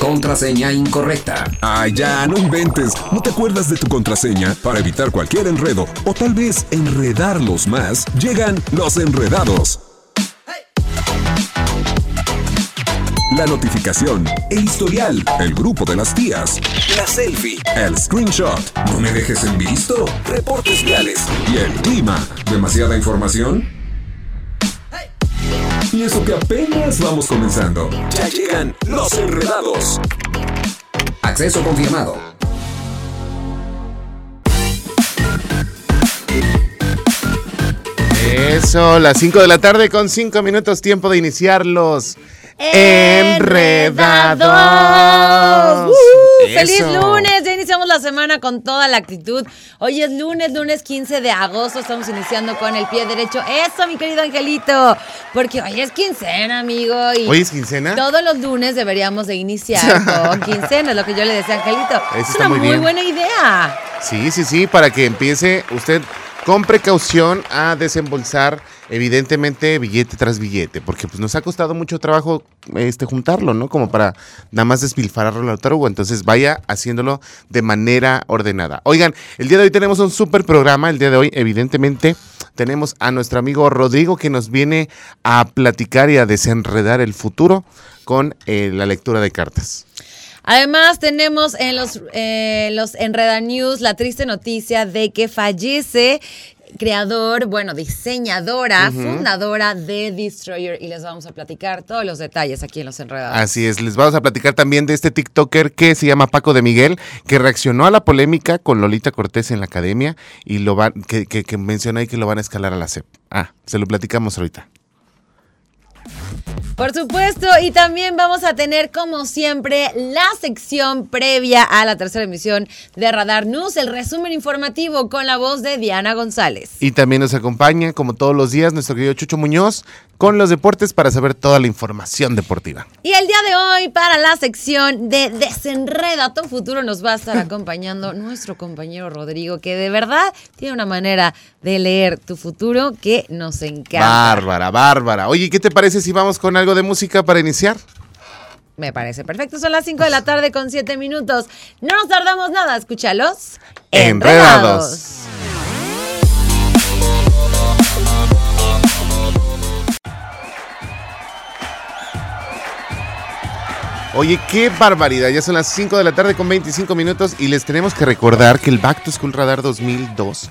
Contraseña incorrecta. Ay, ya, no inventes. ¿No te acuerdas de tu contraseña? Para evitar cualquier enredo o tal vez enredarlos más, llegan los enredados. La notificación, el historial, el grupo de las tías, la selfie, el screenshot, no me dejes en visto, reportes viales y el clima. ¿Demasiada información? Y eso que apenas vamos comenzando. Ya llegan los enredados. Acceso confirmado. Eso, las 5 de la tarde con 5 minutos tiempo de iniciar los enredados. ¡Uh! ¡Feliz lunes! Iniciamos la semana con toda la actitud. Hoy es lunes, lunes 15 de agosto. Estamos iniciando con el pie derecho. Eso, mi querido Angelito. Porque hoy es quincena, amigo. Y ¿Hoy es quincena? Todos los lunes deberíamos de iniciar con quincena, es lo que yo le decía a Angelito. Eso es una muy buena idea. Sí, sí, sí, para que empiece usted con precaución a desembolsar evidentemente billete tras billete, porque pues nos ha costado mucho trabajo este juntarlo, ¿no? Como para nada más despilfarrarlo al tarugo, entonces vaya haciéndolo de manera ordenada. Oigan, el día de hoy tenemos un súper programa, el día de hoy evidentemente tenemos a nuestro amigo Rodrigo que nos viene a platicar y a desenredar el futuro con eh, la lectura de cartas. Además, tenemos en los, eh, los Enreda News la triste noticia de que fallece creador, bueno, diseñadora, fundadora de Destroyer y les vamos a platicar todos los detalles aquí en los Enredados. Así es, les vamos a platicar también de este TikToker que se llama Paco de Miguel, que reaccionó a la polémica con Lolita Cortés en la academia y lo van, que, que, que menciona ahí que lo van a escalar a la CEP. Ah, se lo platicamos ahorita. Por supuesto, y también vamos a tener, como siempre, la sección previa a la tercera emisión de Radar News, el resumen informativo con la voz de Diana González. Y también nos acompaña, como todos los días, nuestro querido Chucho Muñoz con los deportes para saber toda la información deportiva. Y el día de hoy, para la sección de Desenreda tu futuro, nos va a estar acompañando nuestro compañero Rodrigo, que de verdad tiene una manera de leer tu futuro que nos encanta. Bárbara, bárbara. Oye, ¿qué te parece si vamos con algo de música para iniciar? Me parece perfecto. Son las 5 de la tarde con 7 minutos. No nos tardamos nada. Escúchalos. Enredados. Oye, qué barbaridad. Ya son las 5 de la tarde con 25 minutos y les tenemos que recordar que el Back to Radar 2002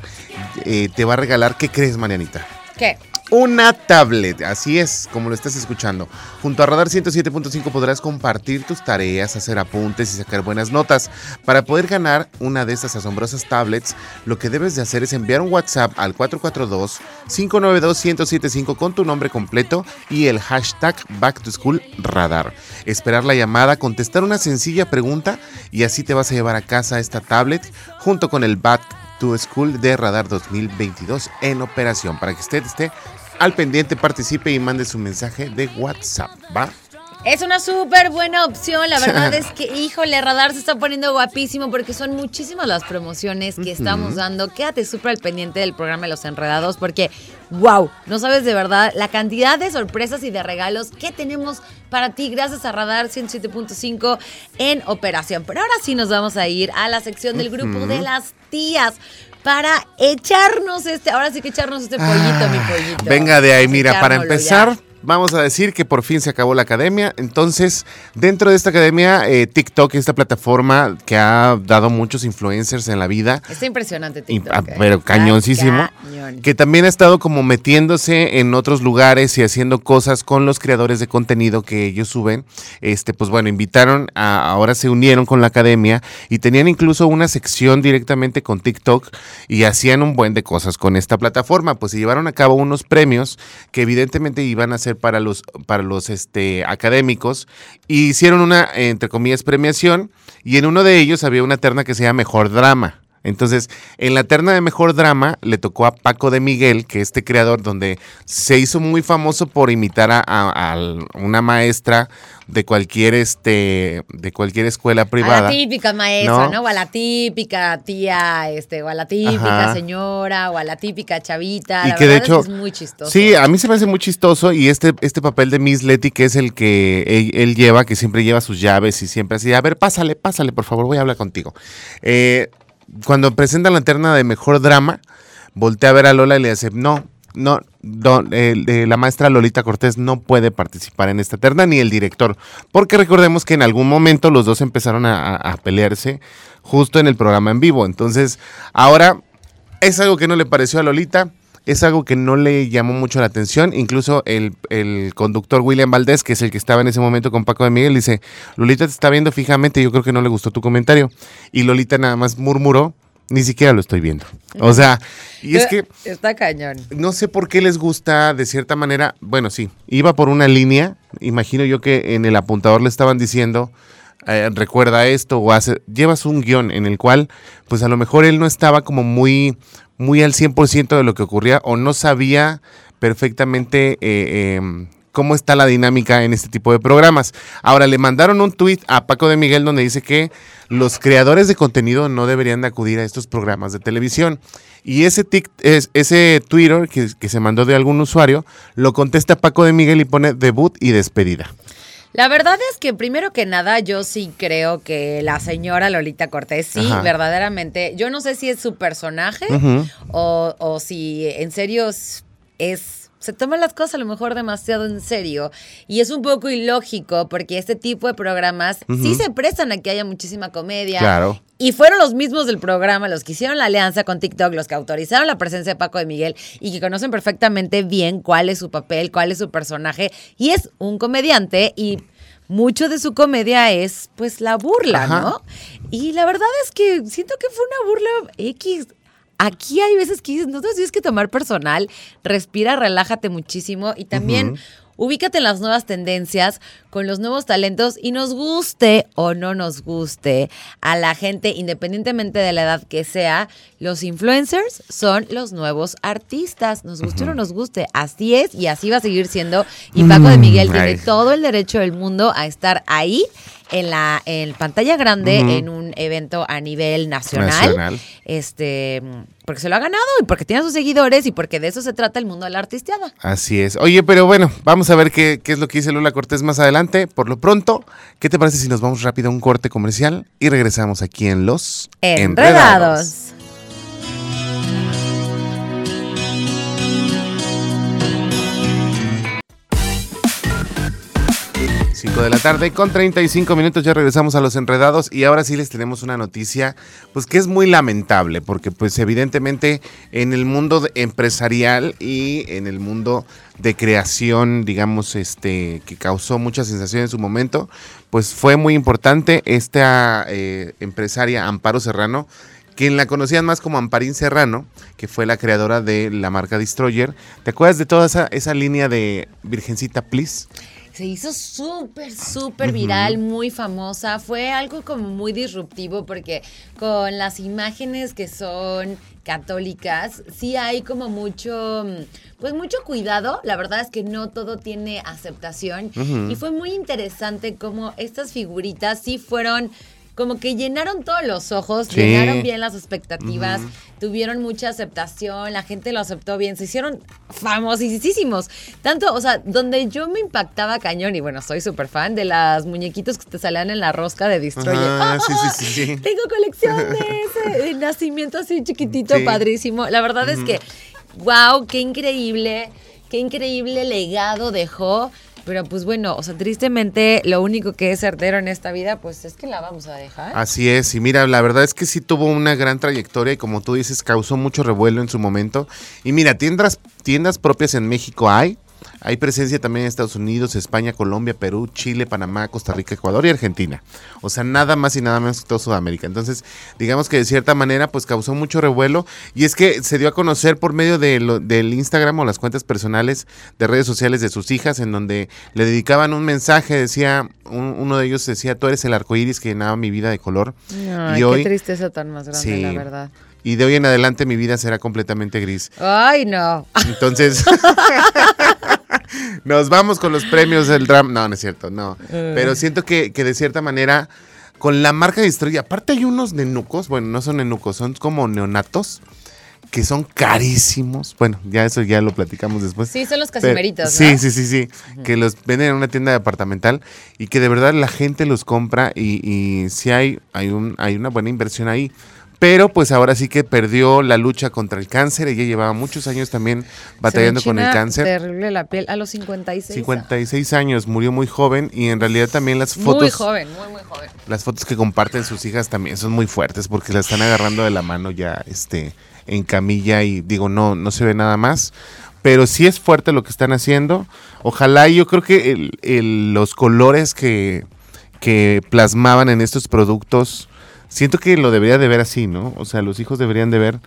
eh, te va a regalar, ¿qué crees, Marianita? ¿Qué? Una tablet, así es, como lo estás escuchando. Junto a Radar 107.5 podrás compartir tus tareas, hacer apuntes y sacar buenas notas. Para poder ganar una de estas asombrosas tablets, lo que debes de hacer es enviar un WhatsApp al 442-592-1075 con tu nombre completo y el hashtag Back to School Radar. Esperar la llamada, contestar una sencilla pregunta y así te vas a llevar a casa esta tablet junto con el Back to School de Radar 2022 en operación para que usted esté al pendiente, participe y mande su mensaje de WhatsApp, ¿va? Es una súper buena opción. La verdad es que, híjole, Radar se está poniendo guapísimo porque son muchísimas las promociones que estamos dando. Quédate súper al pendiente del programa de Los Enredados porque, wow, no sabes de verdad la cantidad de sorpresas y de regalos que tenemos para ti gracias a Radar 107.5 en operación. Pero ahora sí nos vamos a ir a la sección del grupo de las tías para echarnos este, ahora sí que echarnos este pollito, mi pollito. Venga de ahí, mira, para empezar, ya. Vamos a decir que por fin se acabó la academia. Entonces, dentro de esta academia, eh, TikTok, esta plataforma que ha dado muchos influencers en la vida, Está impresionante TikTok. ah, eh. pero cañoncísimo. cañón. Que también ha estado como metiéndose en otros lugares y haciendo cosas con los creadores de contenido que ellos suben. Este, pues bueno, invitaron a, ahora se unieron con la academia y tenían incluso una sección directamente con TikTok y hacían un buen de cosas con esta plataforma. Pues se llevaron a cabo unos premios que evidentemente iban a ser para los, para los este, académicos. Y hicieron una, entre comillas, premiación. Y en uno de ellos había una terna que se llama Mejor Drama. Entonces, en la terna de mejor drama le tocó a Paco de Miguel, que este creador, donde se hizo muy famoso por imitar a, a- a una maestra de cualquier este de cualquier escuela A privada. la típica maestra, ¿No? ¿no? O a la típica tía, este, o a la típica Ajá. señora, o a la típica chavita. y la que de hecho es que es muy chistoso. sí a mí se me hace muy chistoso y este este papel de Miss Letty que es el que él, él lleva que siempre lleva sus llaves y siempre así a ver pásale pásale por favor voy a hablar contigo Eh, cuando presenta la terna de mejor drama voltea a ver a Lola y le dice no no, don- eh, la maestra Lolita Cortés no puede participar en esta terna, ni el director, porque recordemos que en algún momento los dos empezaron a pelearse justo en el programa en vivo. Entonces, ahora es algo que no le pareció a Lolita, es algo que no le llamó mucho la atención. Incluso el, el conductor William Valdés, que es el que estaba en ese momento con Paco de Miguel, dice, Lolita te está viendo fijamente, yo creo que no le gustó tu comentario. Y Lolita nada más murmuró, ni siquiera lo estoy viendo. O sea, y es que Está cañón. no sé por qué les gusta de cierta manera. Bueno, sí, iba por una línea. Imagino yo que en el apuntador le estaban diciendo, eh, recuerda esto o hace, llevas un guion en el cual, pues a lo mejor él no estaba como muy, muy al 100% de lo que ocurría o no sabía perfectamente eh, eh, cómo está la dinámica en este tipo de programas. Ahora, le mandaron un tuit a Paco de Miguel donde dice que los creadores de contenido no deberían de acudir a estos programas de televisión. Y ese, tic- es- ese Twitter que, que se mandó de algún usuario, lo contesta Paco de Miguel y pone debut y despedida. La verdad es que primero que nada yo sí creo que la señora Lolita Cortés sí, Ajá. verdaderamente, yo no sé si es su personaje o, o si en serio es- se toman las cosas a lo mejor demasiado en serio y es un poco ilógico porque este tipo de programas sí se prestan a que haya muchísima comedia. Claro. Y fueron los mismos del programa, los que hicieron la alianza con TikTok, los que autorizaron la presencia de Paco de Miguel y que conocen perfectamente bien cuál es su papel, cuál es su personaje. Y es un comediante y mucho de su comedia es pues la burla, Ajá. ¿no? Y la verdad es que siento que fue una burla X. Aquí hay veces que dices, no te tienes que tomar personal, respira, relájate muchísimo y también ubícate en las nuevas tendencias, con los nuevos talentos y nos guste o no nos guste a la gente, independientemente de la edad que sea, los influencers son los nuevos artistas, nos guste o no nos guste, así es y así va a seguir siendo. Y Paco de Miguel Mm, tiene ay. todo el derecho del mundo a estar ahí en la en pantalla grande en un evento a nivel nacional, Nacional. este porque se lo ha ganado y porque tiene a sus seguidores y porque de eso se trata el mundo de la artisteada. Así es. Oye, pero bueno, vamos a ver qué, qué es lo que dice Lula Cortés más adelante. Por lo pronto, ¿qué te parece si nos vamos rápido a un corte comercial y regresamos aquí en Los Enredados. 5 de la tarde con 35 minutos ya regresamos a los enredados y ahora sí les tenemos una noticia pues que es muy lamentable porque pues evidentemente en el mundo empresarial y en el mundo de creación digamos este que causó mucha sensación en su momento pues fue muy importante esta eh, empresaria Amparo Serrano quien la conocían más como Amparín Serrano, que fue la creadora de la marca Destroyer. ¿Te acuerdas de toda esa, esa línea de Virgencita Please? Se hizo súper, súper viral, muy famosa. Fue algo como muy disruptivo porque con las imágenes que son católicas, sí hay como mucho, pues mucho cuidado. La verdad es que no todo tiene aceptación. Y fue muy interesante como estas figuritas sí fueron como que llenaron todos los ojos, Sí. llenaron bien las expectativas, tuvieron mucha aceptación, la gente lo aceptó bien, se hicieron famosísimos. Tanto, o sea, donde yo me impactaba cañón, y bueno, soy súper fan de las muñequitos que te salían en la rosca de Destroyer. Ah, sí, sí, sí, sí. Tengo colección de ese de nacimiento así chiquitito, Sí. padrísimo. La verdad es que, wow, qué increíble, qué increíble legado dejó. Pero pues bueno, o sea, tristemente lo único que es certero en esta vida, pues es que la vamos a dejar. Así es, y mira, la verdad es que sí tuvo una gran trayectoria y como tú dices, causó mucho revuelo en su momento. Y mira, tiendas, tiendas propias en México hay. Hay presencia también en Estados Unidos, España, Colombia, Perú, Chile, Panamá, Costa Rica, Ecuador y Argentina. O sea, nada más y nada menos que todo Sudamérica. Entonces, digamos que de cierta manera, pues causó mucho revuelo. Y es que se dio a conocer por medio de lo- del Instagram o las cuentas personales de redes sociales de sus hijas, en donde le dedicaban un mensaje, decía, un- uno de ellos decía, tú eres el arco iris que llenaba mi vida de color. Ay, y hoy, qué tristeza tan más grande, Sí. la verdad. y de hoy en adelante mi vida será completamente gris. Ay, no. Entonces, nos vamos con los premios del drama. No, no es cierto, no. Pero siento que, que de cierta manera, con la marca Destroy, aparte hay unos nenucos, bueno, no son nenucos, son como neonatos, que son carísimos. Bueno, ya eso ya lo platicamos después. Sí, son los Pero- casimeritos, Sí, sí, sí, sí. Que los venden en una tienda departamental y que de verdad la gente los compra y, y sí hay, hay, un, hay una buena inversión ahí. Pero pues ahora sí que perdió la lucha contra el cáncer. Ella llevaba muchos años también batallando con el cáncer. Terrible la piel a los 56. 56 años, murió muy joven y en realidad también las fotos, Muy joven, muy, muy joven. las fotos que comparten sus hijas también son muy fuertes porque la están agarrando de la mano ya este en camilla y digo no no se ve nada más pero sí es fuerte lo que están haciendo ojalá y yo creo que el- el- los colores que que plasmaban en estos productos siento que lo debería de ver así no o sea los hijos deberían de ver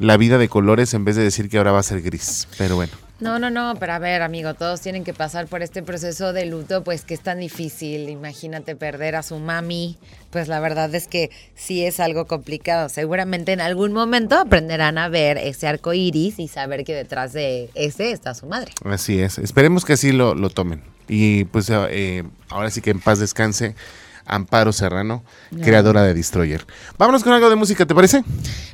la vida de colores en vez de decir que ahora va a ser gris pero bueno No, no, no, pero a ver, amigo, todos tienen que pasar por este proceso de luto, pues que es tan difícil. Imagínate perder a su mami. Pues la verdad es que sí es algo complicado. Seguramente en algún momento aprenderán a ver ese arco iris y saber que detrás de ese está su madre. Así es. Esperemos que así lo, lo tomen. Y pues eh, ahora sí que en paz descanse Amparo Serrano, creadora de Destroyer. Vámonos con algo de música, ¿te parece?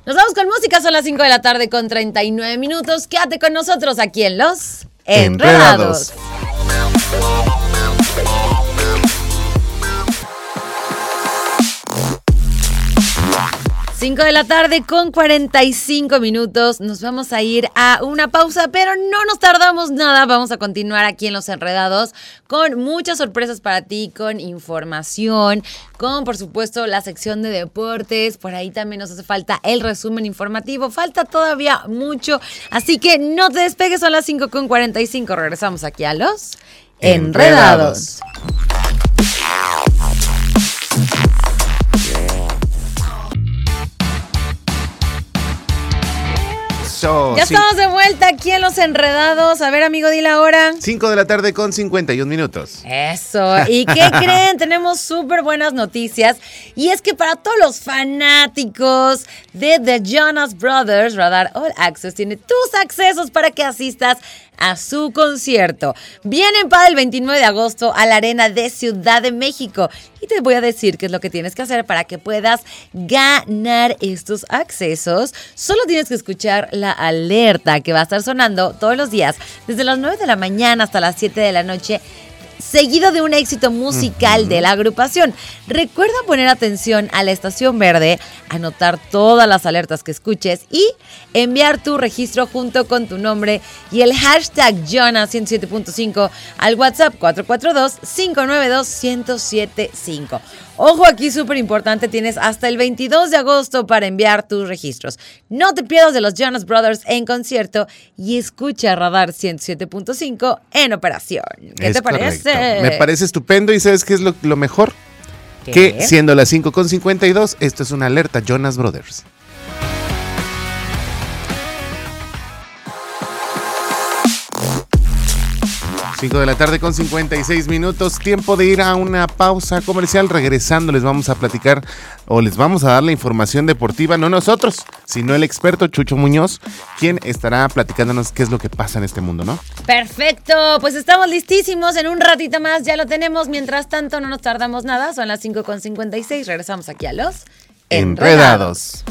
Nos vamos con música, son las 5 de la tarde con 39 minutos. Quédate con nosotros aquí en Los Enredados. Enredados. Cinco de la tarde con 45 minutos. Nos vamos a ir a una pausa, pero no nos tardamos nada. Vamos a continuar aquí en Los Enredados con muchas sorpresas para ti, con información, con por supuesto la sección de deportes. Por ahí también nos hace falta el resumen informativo. Falta todavía mucho. Así que no te despegues, son las 5 con 45. Regresamos aquí a Los Enredados. Enredados. Ya sí. estamos de vuelta aquí en Los Enredados. A ver, amigo, dile ahora. 5 de la tarde con 51 minutos. Eso. ¿Y qué creen? Tenemos súper buenas noticias. Y es que para todos los fanáticos de The Jonas Brothers, Radar All Access tiene tus accesos para que asistas a su concierto. Vienen para el 29 de agosto a la Arena de Ciudad de México. Y te voy a decir qué es lo que tienes que hacer para que puedas ganar estos accesos. Solo tienes que escuchar la alerta que va a estar sonando todos los días, desde las 9 de la mañana hasta las 7 de la noche seguido de un éxito musical de la agrupación. Recuerda poner atención a la estación verde, anotar todas las alertas que escuches y enviar tu registro junto con tu nombre y el hashtag Jonas107.5 al WhatsApp 442-592-1075. Ojo aquí, súper importante, tienes hasta el 22 de agosto para enviar tus registros. No te pierdas de los Jonas Brothers en concierto y escucha Radar 107.5 en operación. ¿Qué Es te parece? Me parece estupendo y ¿sabes qué es lo, lo mejor? ¿Qué? Que siendo las 5 con 52, esto es una alerta Jonas Brothers. Cinco de la tarde con 56 minutos, tiempo de ir a una pausa comercial. Regresando les vamos a platicar o les vamos a dar la información deportiva, no nosotros, sino el experto Chucho Muñoz, quien estará platicándonos qué es lo que pasa en este mundo, ¿no? Perfecto, pues estamos listísimos. En un ratito más ya lo tenemos. Mientras tanto, no nos tardamos nada. Son las 5.56. Regresamos aquí a los Enredados.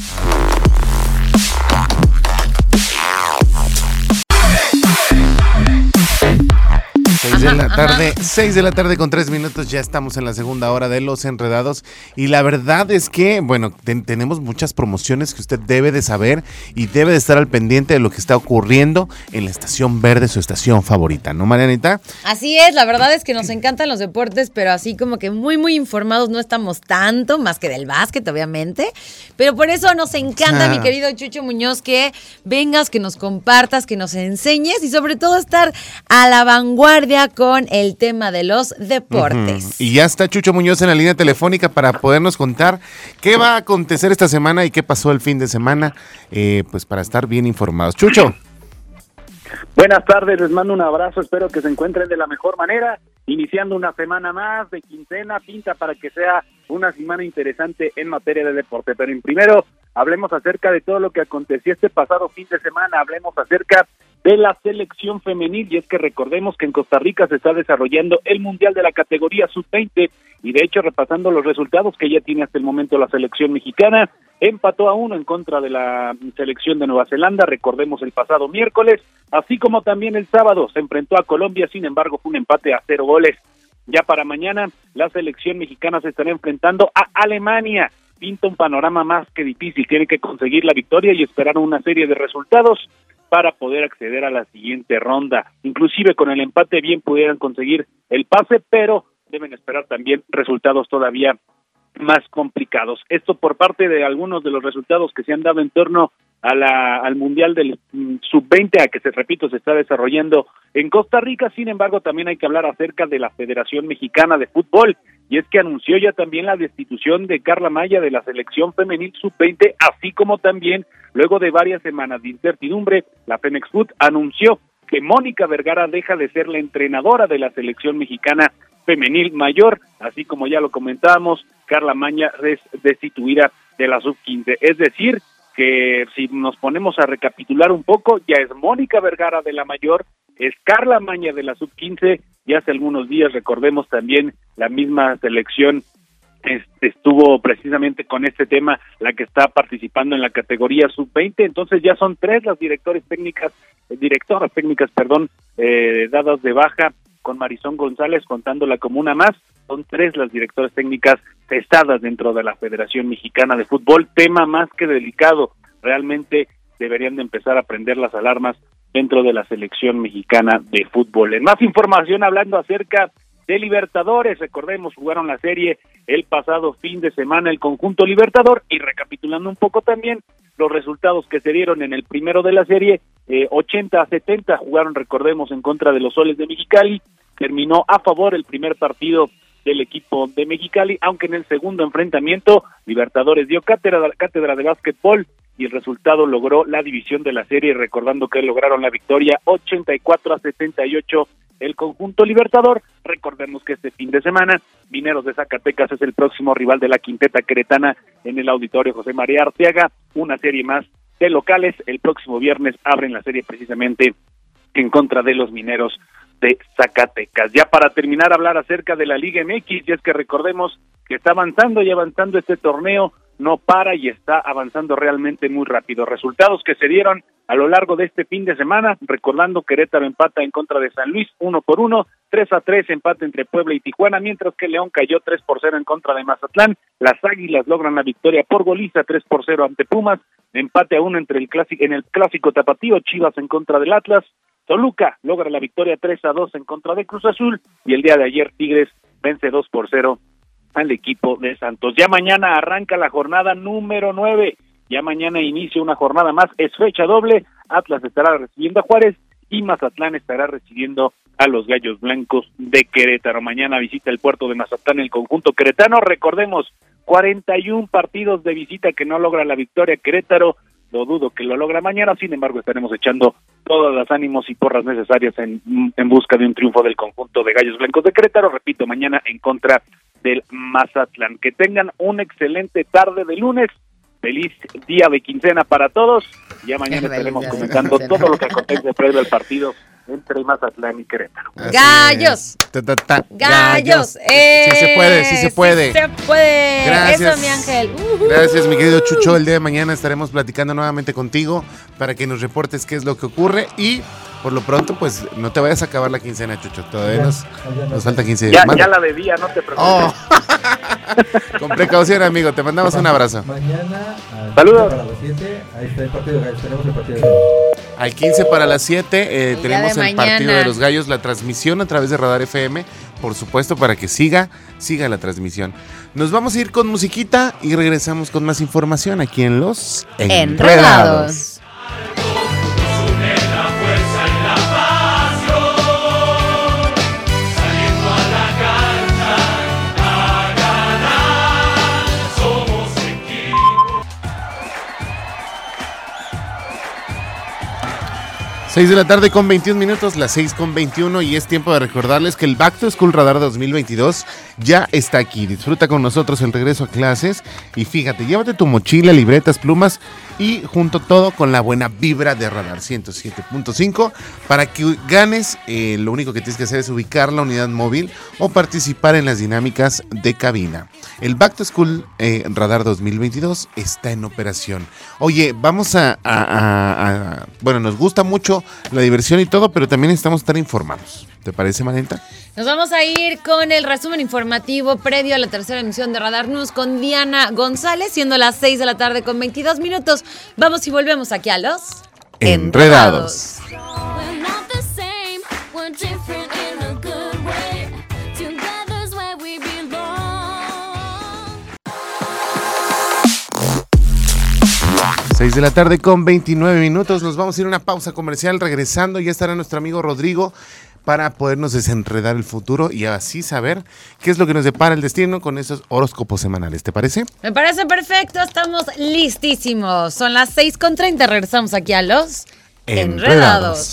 Seis de la tarde, 6 de la tarde con 3 minutos, ya estamos en la segunda hora de Los Enredados. Y la verdad es que, bueno, tenemos muchas promociones que usted debe de saber y debe de estar al pendiente de lo que está ocurriendo en la estación verde, su estación favorita, ¿no, Marianita? Así es, la verdad es que nos encantan los deportes, pero así como que muy, muy informados no estamos tanto, más que del básquet, obviamente, pero por eso nos encanta, mi querido Chucho Muñoz, que vengas, que nos compartas, que nos enseñes y sobre todo estar a la vanguardia con el tema de los deportes. Y ya está Chucho Muñoz en la línea telefónica para podernos contar qué va a acontecer esta semana y qué pasó el fin de semana, eh, pues para estar bien informados. Chucho. Buenas tardes, les mando un abrazo, espero que se encuentren de la mejor manera, iniciando una semana más de quincena, pinta para que sea una semana interesante en materia de deporte. Pero en primero, hablemos acerca de todo lo que aconteció este pasado fin de semana, hablemos acerca de la selección femenil y es que recordemos que en Costa Rica se está desarrollando el Mundial de la categoría sub-20 y de hecho repasando los resultados que ya tiene hasta el momento la selección mexicana, empató a uno en contra de la selección de Nueva Zelanda, recordemos el pasado miércoles, así como también el sábado se enfrentó a Colombia, sin embargo fue un empate a cero goles. Ya para mañana la selección mexicana se estará enfrentando a Alemania. Pinta un panorama más que difícil, tiene que conseguir la victoria y esperar una serie de resultados para poder acceder a la siguiente ronda. Inclusive con el empate bien pudieran conseguir el pase, pero deben esperar también resultados todavía más complicados. Esto por parte de algunos de los resultados que se han dado en torno a la, al Mundial del mm, Sub-20, a que se repito, se está desarrollando en Costa Rica. Sin embargo, también hay que hablar acerca de la Federación Mexicana de Fútbol, y es que anunció ya también la destitución de Carla Maya de la selección femenil Sub-20, así como también, luego de varias semanas de incertidumbre, la Fenex Food anunció que Mónica Vergara deja de ser la entrenadora de la selección mexicana femenil mayor, así como ya lo comentábamos, Carla Maña es destituida de la sub-15. Es decir, que si nos ponemos a recapitular un poco, ya es Mónica Vergara de la mayor, es Carla Maña de la sub-15 y hace algunos días recordemos también la misma selección estuvo precisamente con este tema la que está participando en la categoría sub-20, entonces ya son tres las directores técnicas, eh, directoras técnicas, perdón, eh, dadas de baja con Marisol González contándola como una más, son tres las directoras técnicas testadas dentro de la Federación Mexicana de Fútbol, tema más que delicado, realmente deberían de empezar a prender las alarmas dentro de la selección mexicana de fútbol. En más información hablando acerca de Libertadores. Recordemos, jugaron la serie el pasado fin de semana el conjunto Libertador. Y recapitulando un poco también los resultados que se dieron en el primero de la serie, eh, 80 a 70 jugaron, recordemos, en contra de los Soles de Mexicali, terminó a favor el primer partido del equipo de Mexicali, aunque en el segundo enfrentamiento Libertadores dio cátedra, cátedra de básquetbol y el resultado logró la división de la serie, recordando que lograron la victoria 84 a 78 el conjunto Libertador. Recordemos que este fin de semana Mineros de Zacatecas es el próximo rival de la quinteta queretana en el auditorio José María Arteaga, una serie más de locales. El próximo viernes abren la serie precisamente en contra de los Mineros de Zacatecas. Ya para terminar hablar acerca de la Liga MX, y es que recordemos que está avanzando y avanzando este torneo no para y está avanzando realmente muy rápido. Resultados que se dieron a lo largo de este fin de semana, recordando Querétaro empata en contra de San Luis uno por uno, tres a tres empate entre Puebla y Tijuana, mientras que León cayó tres por cero en contra de Mazatlán, las Águilas logran la victoria por goliza tres por cero ante Pumas, empate a uno entre el clásico, en el clásico tapatío, Chivas en contra del Atlas, Toluca logra la victoria tres a dos en contra de Cruz Azul y el día de ayer Tigres vence dos por cero al equipo de Santos. Ya mañana arranca la jornada número nueve. Ya mañana inicia una jornada más. Es fecha doble. Atlas estará recibiendo a Juárez y Mazatlán estará recibiendo a los Gallos Blancos de Querétaro. Mañana visita el puerto de Mazatlán el conjunto queretano. Recordemos, 41 partidos de visita que no logra la victoria Querétaro. Lo dudo que lo logra mañana, sin embargo estaremos echando todos los ánimos y porras necesarias en, en busca de un triunfo del conjunto de Gallos Blancos de Querétaro. Repito, mañana en contra del Mazatlán. Que tengan una excelente tarde de lunes. Feliz día de quincena para todos. Ya mañana estaremos comentando todo lo que acontece previo al partido entre Mazatlán y Querétaro. Gallos. Gallos. sí se puede, sí se puede. Sí se puede. Gracias. Eso, mi ángel. Gracias, mi querido Chucho. El día de mañana estaremos platicando nuevamente contigo para que nos reportes qué es lo que ocurre y Por lo pronto, pues no te vayas a acabar la quincena, Chucho. Todavía nos, nos falta 15 días. Ya, la debía, no te preocupes. Oh. Con precaución, amigo. Te mandamos un abrazo. Mañana a Saludos. para las 7, ahí está el partido gallos. Tenemos el partido gallos. Al 15 para las 7 eh, tenemos el partido de los gallos, la transmisión a través de Radar FM, por supuesto, para que siga, siga la transmisión. Nos vamos a ir con musiquita y regresamos con más información aquí en Los Enredados. Seis de la tarde con 21 minutos, las 6 con 21 y es tiempo de recordarles que el Back to School Radar 2022 ya está aquí. Disfruta con nosotros el regreso a clases y fíjate, llévate tu mochila, libretas, plumas y junto todo con la buena vibra de Radar 107.5 para que ganes. eh, lo único que tienes que hacer es ubicar la unidad móvil o participar en las dinámicas de cabina. El Back to School eh, Radar 2022 está en operación. Oye, vamos a, Bueno, nos gusta mucho la diversión y todo, pero también necesitamos estar informados. ¿Te parece, Malenta? Nos vamos a ir con el resumen informativo previo a la tercera emisión de Radar News con Diana González, siendo las 6 de la tarde con 22 minutos. Vamos y volvemos aquí a los Enredados. 6 de la tarde con 29 minutos. Nos vamos a ir a una pausa comercial. Regresando, ya estará nuestro amigo Rodrigo para podernos desenredar el futuro y así saber qué es lo que nos depara el destino con esos horóscopos semanales. ¿Te parece? Me parece perfecto, estamos listísimos. Son las 6 con 30, regresamos aquí a los Enredados.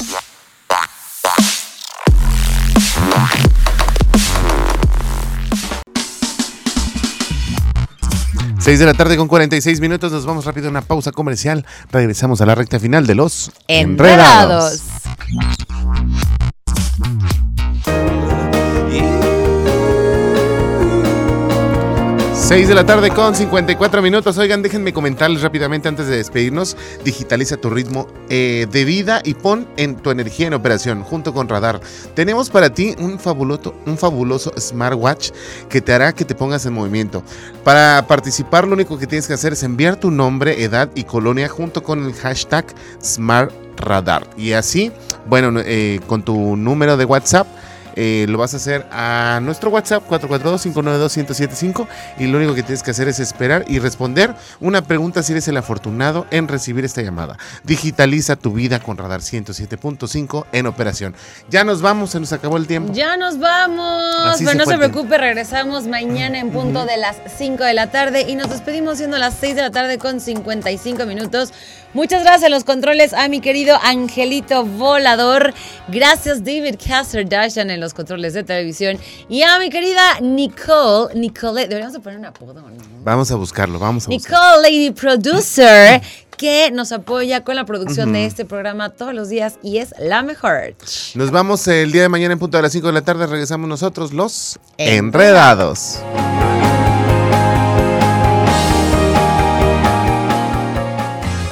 6 de la tarde con 46 minutos. Nos vamos rápido a una pausa comercial. Regresamos a la recta final de los Enredados. 6 de la tarde con 54 minutos. Oigan, déjenme comentarles rápidamente antes de despedirnos. Digitaliza tu ritmo eh, de vida y pon en tu energía en operación junto con Radar. Tenemos para ti un fabuloso, un fabuloso smartwatch que te hará que te pongas en movimiento. Para participar, lo único que tienes que hacer es enviar tu nombre, edad y colonia junto con el hashtag SmartRadar. Y así, bueno, eh, con tu número de WhatsApp. Eh, lo vas a hacer a nuestro WhatsApp 442-592-1075 y lo único que tienes que hacer es esperar y responder una pregunta si eres el afortunado en recibir esta llamada. Digitaliza tu vida con Radar 107.5 en operación. Ya nos vamos, se nos acabó el tiempo. Ya nos vamos. Así Pero se no se tiempo. preocupe, regresamos mañana en punto de las 5 de la tarde y nos despedimos siendo las 6 de la tarde con 55 minutos. Muchas gracias a los controles a mi querido Angelito Volador. Gracias David Casterdashan en los controles de televisión. Y a mi querida Nicole. Nicole, deberíamos de poner un apodo, ¿no? Vamos a buscarlo, vamos a buscarlo. Nicole, Lady Producer, que nos apoya con la producción de este programa todos los días y es la mejor. Nos vamos el día de mañana en punto de las 5 de la tarde. Regresamos nosotros, los Enredados. enredados.